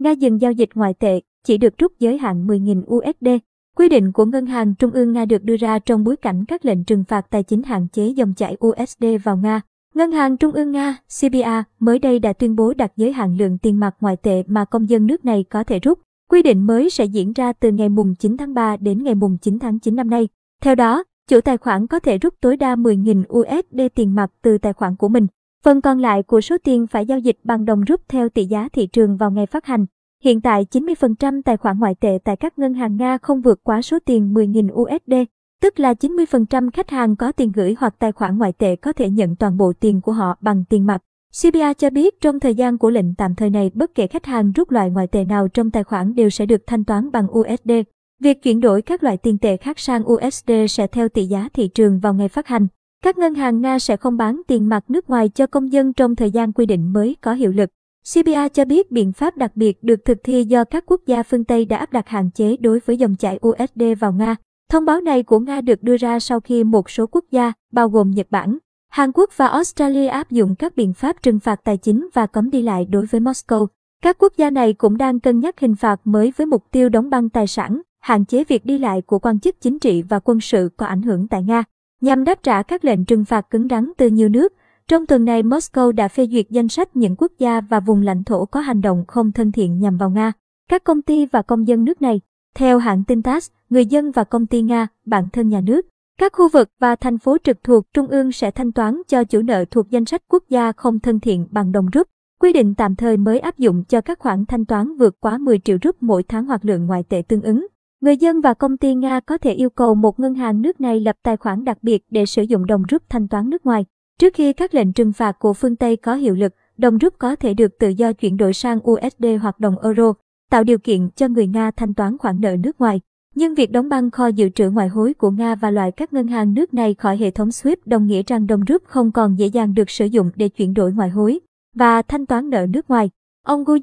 Nga dừng giao dịch ngoại tệ, chỉ được rút giới hạn 10.000 USD. Quy định của Ngân hàng Trung ương Nga được đưa ra trong bối cảnh các lệnh trừng phạt tài chính hạn chế dòng chảy USD vào Nga. Ngân hàng Trung ương Nga, CBA, mới đây đã tuyên bố đặt giới hạn lượng tiền mặt ngoại tệ mà công dân nước này có thể rút. Quy định mới sẽ diễn ra từ ngày mùng 9 tháng 3 đến ngày mùng 9 tháng 9 năm nay. Theo đó, chủ tài khoản có thể rút tối đa 10.000 USD tiền mặt từ tài khoản của mình. Phần còn lại của số tiền phải giao dịch bằng đồng rút theo tỷ giá thị trường vào ngày phát hành. Hiện tại 90% tài khoản ngoại tệ tại các ngân hàng Nga không vượt quá số tiền 10.000 USD, tức là 90% khách hàng có tiền gửi hoặc tài khoản ngoại tệ có thể nhận toàn bộ tiền của họ bằng tiền mặt. CBA cho biết trong thời gian của lệnh tạm thời này bất kể khách hàng rút loại ngoại tệ nào trong tài khoản đều sẽ được thanh toán bằng USD. Việc chuyển đổi các loại tiền tệ khác sang USD sẽ theo tỷ giá thị trường vào ngày phát hành. Các ngân hàng Nga sẽ không bán tiền mặt nước ngoài cho công dân trong thời gian quy định mới có hiệu lực. CBA cho biết biện pháp đặc biệt được thực thi do các quốc gia phương Tây đã áp đặt hạn chế đối với dòng chảy USD vào Nga. Thông báo này của Nga được đưa ra sau khi một số quốc gia, bao gồm Nhật Bản, Hàn Quốc và Australia áp dụng các biện pháp trừng phạt tài chính và cấm đi lại đối với Moscow. Các quốc gia này cũng đang cân nhắc hình phạt mới với mục tiêu đóng băng tài sản, hạn chế việc đi lại của quan chức chính trị và quân sự có ảnh hưởng tại Nga, nhằm đáp trả các lệnh trừng phạt cứng rắn từ nhiều nước. Trong tuần này, Moscow đã phê duyệt danh sách những quốc gia và vùng lãnh thổ có hành động không thân thiện nhằm vào Nga. Các công ty và công dân nước này, theo hãng tin TASS, người dân và công ty Nga, bản thân nhà nước, các khu vực và thành phố trực thuộc Trung ương sẽ thanh toán cho chủ nợ thuộc danh sách quốc gia không thân thiện bằng đồng rút. Quy định tạm thời mới áp dụng cho các khoản thanh toán vượt quá 10 triệu rúp mỗi tháng hoặc lượng ngoại tệ tương ứng. Người dân và công ty Nga có thể yêu cầu một ngân hàng nước này lập tài khoản đặc biệt để sử dụng đồng rút thanh toán nước ngoài. Trước khi các lệnh trừng phạt của phương Tây có hiệu lực, đồng rút có thể được tự do chuyển đổi sang USD hoặc đồng euro, tạo điều kiện cho người Nga thanh toán khoản nợ nước ngoài. Nhưng việc đóng băng kho dự trữ ngoại hối của Nga và loại các ngân hàng nước này khỏi hệ thống SWIFT đồng nghĩa rằng đồng rút không còn dễ dàng được sử dụng để chuyển đổi ngoại hối và thanh toán nợ nước ngoài. Ông Gu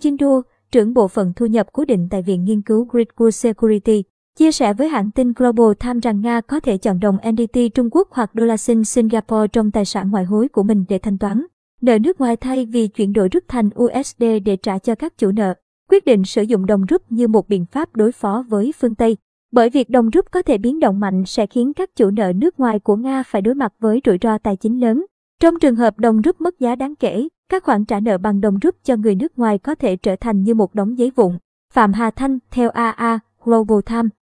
trưởng bộ phận thu nhập cố định tại Viện Nghiên cứu Gridwood Security, chia sẻ với hãng tin Global Times rằng Nga có thể chọn đồng NDT Trung Quốc hoặc đô la Sinh Singapore trong tài sản ngoại hối của mình để thanh toán nợ nước ngoài thay vì chuyển đổi rút thành USD để trả cho các chủ nợ. Quyết định sử dụng đồng rút như một biện pháp đối phó với phương Tây. Bởi việc đồng rút có thể biến động mạnh sẽ khiến các chủ nợ nước ngoài của Nga phải đối mặt với rủi ro tài chính lớn. Trong trường hợp đồng rút mất giá đáng kể, các khoản trả nợ bằng đồng rút cho người nước ngoài có thể trở thành như một đống giấy vụn. Phạm Hà Thanh, theo AA, Global Times